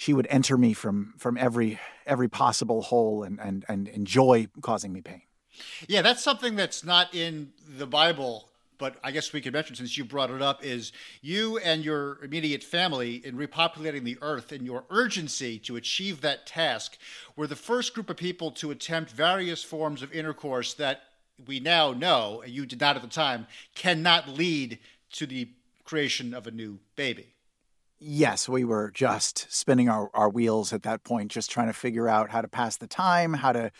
S6: she would enter me from from every every possible hole and and and enjoy causing me pain.
S2: Yeah, that's something that's not in the Bible, but I guess we could mention since you brought it up is you and your immediate family in repopulating the earth and your urgency to achieve that task were the first group of people to attempt various forms of intercourse that we now know, and you did not at the time, cannot lead to the creation of a new baby.
S6: Yes, we were just spinning our, our wheels at that point, just trying to figure out how to pass the time, how to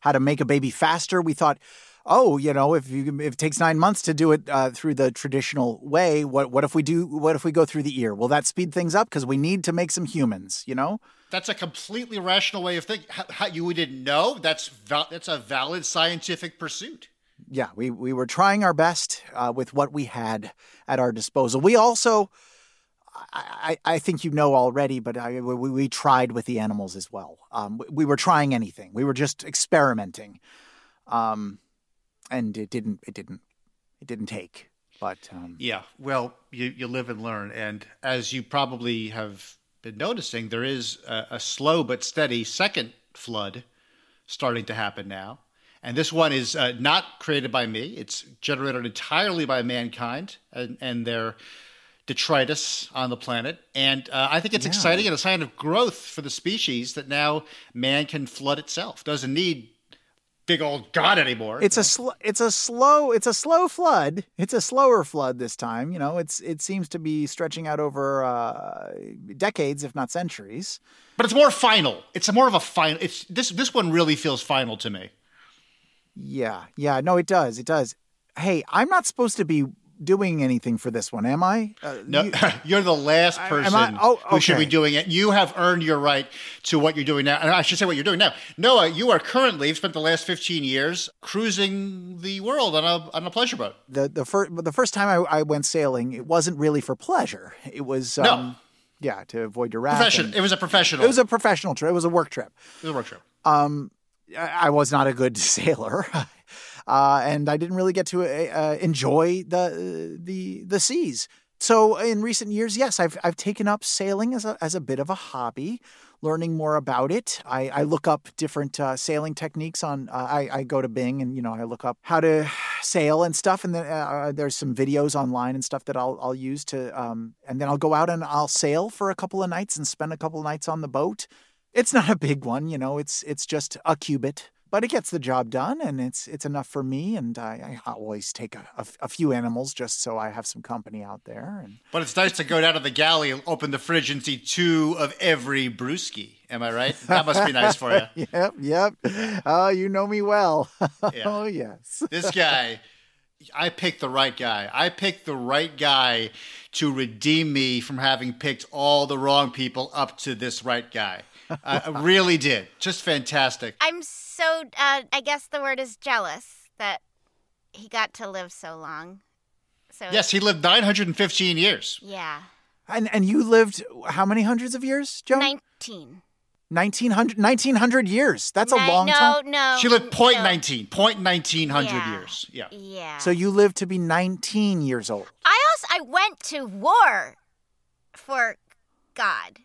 S6: how to make a baby faster. We thought, oh, you know, if you if it takes nine months to do it uh, through the traditional way, what what if we do? What if we go through the ear? Will that speed things up? Because we need to make some humans. You know.
S2: That's a completely rational way of thinking. How, how, you didn't know? That's val- that's a valid scientific pursuit.
S6: Yeah, we we were trying our best uh, with what we had at our disposal. We also, I, I think you know already, but I, we, we tried with the animals as well. Um, we, we, were trying anything. We were just experimenting, um, and it didn't it didn't it didn't take. But um,
S2: yeah, well, you you live and learn, and as you probably have been noticing, there is a, a slow but steady second flood starting to happen now. And this one is uh, not created by me. It's generated entirely by mankind and, and their detritus on the planet. And uh, I think it's yeah. exciting and a sign of growth for the species that now man can flood itself. Doesn't need big old god anymore.
S6: It's a sl- it's a slow it's a slow flood. It's a slower flood this time. You know, it's it seems to be stretching out over uh, decades, if not centuries.
S2: But it's more final. It's more of a final. It's this this one really feels final to me.
S6: Yeah, yeah, no, it does. It does. Hey, I'm not supposed to be doing anything for this one, am I?
S2: Uh, no, you, are the last person I, oh, okay. who should be doing it. You have earned your right to what you're doing now. And I should say what you're doing now. Noah, you are currently, you've spent the last 15 years cruising the world on a, on a pleasure boat.
S6: The, the, first, the first time I, I went sailing, it wasn't really for pleasure. It was. Um,
S2: no.
S6: Yeah, to avoid your wrath.
S2: Profession. it was a professional.
S6: It was a professional trip. It was a work trip.
S2: It was a work trip.
S6: Um, I was not a good sailor uh, and I didn't really get to uh, uh, enjoy the the the seas. So in recent years, yes, I've I've taken up sailing as a as a bit of a hobby, learning more about it. I, I look up different uh, sailing techniques on. Uh, I I go to Bing and you know I look up how to sail and stuff, and then uh, there's some videos online and stuff that I'll I'll use to. Um, and then I'll go out and I'll sail for a couple of nights and spend a couple of nights on the boat. It's not a big one, you know. It's it's just a cubit but it gets the job done and it's it's enough for me and I, I always take a, a, a, few animals just so I have some company out there and
S2: but it's nice to go down to the galley and open the fridge and see two of every brewski am I right that must be nice for you
S6: yep yep oh you know me well yeah. oh yes
S2: this guy I picked the right guy. I picked the right guy to redeem me from having picked all the wrong people up to this right guy. I really did. Just fantastic.
S4: I'm so uh, I guess the word is jealous that he got to live so long. So
S2: yes, he lived 915 years.
S4: Yeah.
S6: And and you lived how many hundreds of years, Joan?
S4: 19.
S6: 1900, 1900 years. That's a
S4: Ni-
S6: long
S4: no,
S6: time.
S4: No, no.
S2: She lived point no. 19, point 1900
S4: yeah.
S2: years. Yeah.
S4: Yeah.
S6: So you lived to be 19 years old.
S4: I also I went to war for God.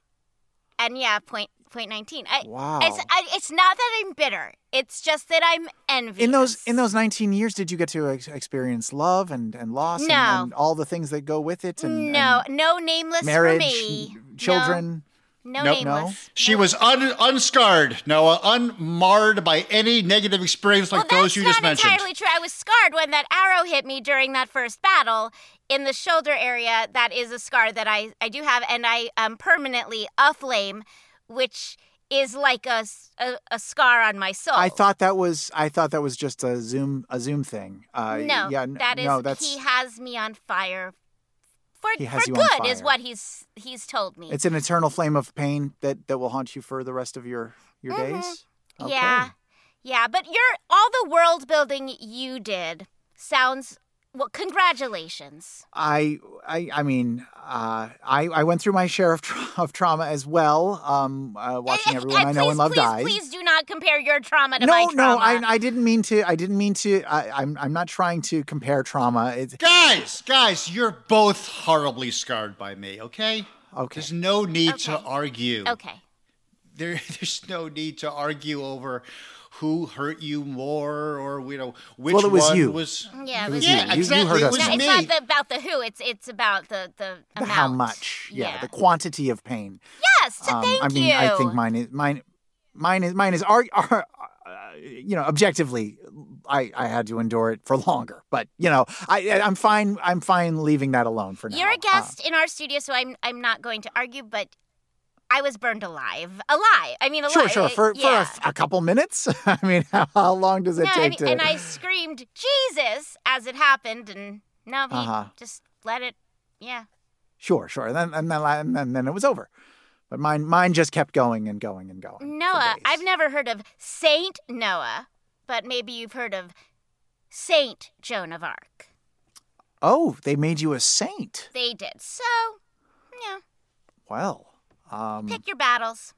S4: And yeah, point point nineteen. I,
S6: wow.
S4: It's, I, it's not that I'm bitter. It's just that I'm envious.
S6: In those in those nineteen years, did you get to ex- experience love and, and loss
S4: no.
S6: and, and, all the things that go with it? And,
S4: no,
S6: and
S4: no nameless
S6: marriage,
S4: for me.
S6: Children.
S4: No, no
S2: nope.
S4: nameless.
S6: No?
S2: She was un- unscarred, Noah, unmarred by any negative experience like
S4: well,
S2: those you just mentioned.
S4: That's not entirely true. I was scarred when that arrow hit me during that first battle in the shoulder area. That is a scar that I, I do have, and I am permanently aflame which is like a, a, a, scar on my soul.
S6: I thought that was I thought that was just a zoom a zoom thing. Uh,
S4: no,
S6: yeah,
S4: that is
S6: no, that's,
S4: he has me on fire for
S6: he has
S4: for
S6: you
S4: good is what he's he's told me.
S6: It's an eternal flame of pain that that will haunt you for the rest of your your
S4: mm-hmm.
S6: days.
S4: Okay. Yeah, yeah, but you're all the world building you did sounds well, congratulations.
S6: I, I, I mean, uh, I, I went through my share of, tra- of trauma as well. Um, uh, watching everyone I, I know and love
S4: please,
S6: die.
S4: Please do not compare your trauma to
S6: no,
S4: my
S6: trauma.
S4: No,
S6: I, I didn't mean to. I didn't mean to. I, I'm, I'm not trying to compare trauma. It's,
S2: guys, guys, you're both horribly scarred by me. Okay.
S6: Okay.
S2: There's no need
S4: okay.
S2: to argue.
S4: Okay.
S2: There, there's no need to argue over who hurt you more or you know which
S6: well, it was
S2: one
S6: you.
S2: was
S4: yeah,
S6: it was
S2: yeah
S6: you.
S2: exactly
S6: you, heard
S2: it
S6: us
S2: was
S4: no,
S2: me.
S4: it's not the, about the who it's it's about the the,
S6: the
S4: amount.
S6: how much yeah,
S4: yeah,
S6: the quantity of pain
S4: yes
S6: um,
S4: thank you.
S6: I mean
S4: you
S6: I think mine is mine mine is mine is are, are uh, you know objectively I, I had to endure it for longer but you know I I'm fine I'm fine leaving that alone for now
S4: you're a
S6: uh,
S4: guest uh, in our studio so I'm I'm not going to argue but I was burned alive. Alive. I mean, alive.
S6: Sure, sure. For,
S4: yeah.
S6: for a, a couple minutes? I mean, how, how long does it
S4: No, I
S6: take
S4: mean,
S6: to.
S4: and I screamed Jesus as it happened, and no, he
S6: Uh-huh.
S4: just let it. Yeah.
S6: Sure, sure. And then, and then, and then, then it was over. But mine, mine just kept going and going and going.
S4: Noah. I've never heard of Saint Noah, but maybe you've heard of Saint Joan of Arc.
S6: Oh, they made you a saint.
S4: They did. So, yeah,
S6: Well, um,
S4: pick your battles.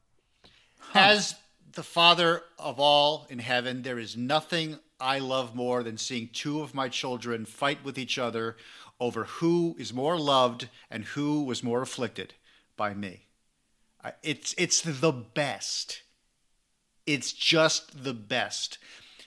S2: As the Father of all in heaven, there is nothing I love more than seeing two of my children fight with each other over who is more loved and who was more afflicted by me. It's it's the best. It's just the best.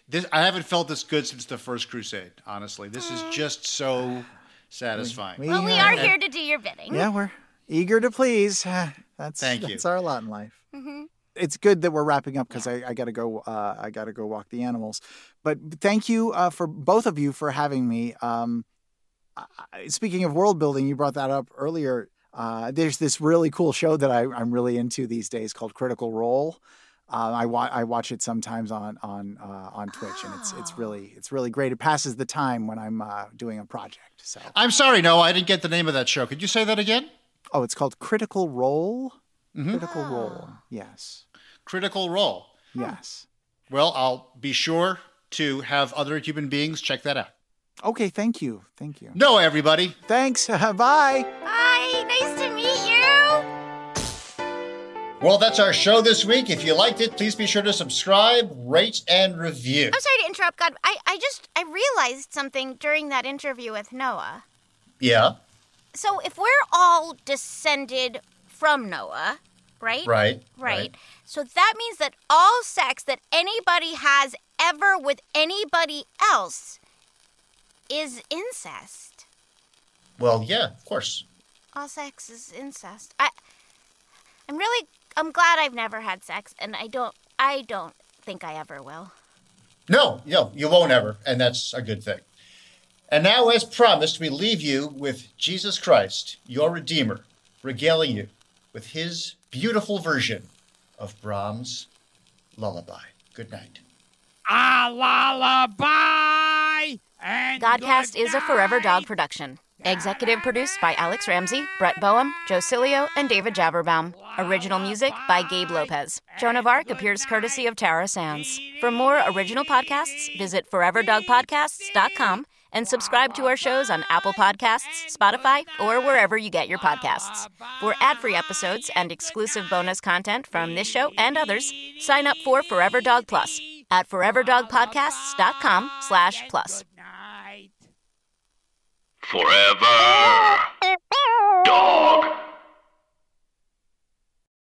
S2: This I haven't felt this good since the first crusade, honestly. This is just so satisfying.
S6: we,
S4: Well, we
S6: uh,
S4: are here to do your bidding.
S6: Yeah, we're eager to please. That's
S2: Thank you.
S6: That's our lot in life.
S4: Mm-hmm.
S6: It's good that we're wrapping up because I, I got to go. Uh, I got to go walk the animals. But thank you uh, for both of you for having me. Um, I- I- speaking of world building, you brought that up earlier. Uh, there's this really cool show that I, I'm really into these days called Critical Role. Uh, I, wa- I watch it sometimes on on uh, on Twitch, and it's
S4: Oh.
S6: it's really it's really great. It passes the time when I'm uh, doing a project. So
S2: I'm sorry, no, I didn't get the name of that show. Could you say that again?
S6: Oh, it's called Critical Role.
S2: Mm-hmm.
S6: Critical Role. Yes.
S2: Critical Role.
S6: Yes.
S2: Well, I'll be sure to have other human beings check that out.
S6: Okay. Thank you. Thank you.
S2: No, everybody.
S6: Thanks. Bye.
S4: Bye. Nice to meet you.
S2: Well, that's our show this week. If you liked it, please be sure to subscribe, rate, and review.
S4: I'm sorry to interrupt, God. I, I just I realized something during that interview with Noah.
S2: Yeah,
S4: So if we're all descended from Noah, right?
S2: right.
S4: Right. So that means that all sex that anybody has ever with anybody else is incest.
S2: Well, yeah, of course.
S4: All sex is incest. I I'm really I'm glad I've never had sex and I don't I don't think I ever will.
S2: No, no, you won't ever, and that's a good thing. And now, as promised, we leave you with Jesus Christ, your Redeemer, regaling you with his beautiful version of Brahms' lullaby. Good night.
S3: A lullaby. And
S4: Godcast
S3: good
S4: is a Forever Dog production. Executive produced by Alex Ramsey, Brett Boehm, Joe Cilio, and David Jabberbaum. Original music by Gabe Lopez. Joan of Arc appears courtesy of Tara Sounds. For more original podcasts, visit foreverdogpodcasts.com and subscribe to our shows on Apple Podcasts, Spotify, or wherever you get your podcasts. For ad-free episodes and exclusive bonus content from this show and others, sign up for Forever Dog Plus at foreverdogpodcasts.com slash plus.
S7: Forever. Dog.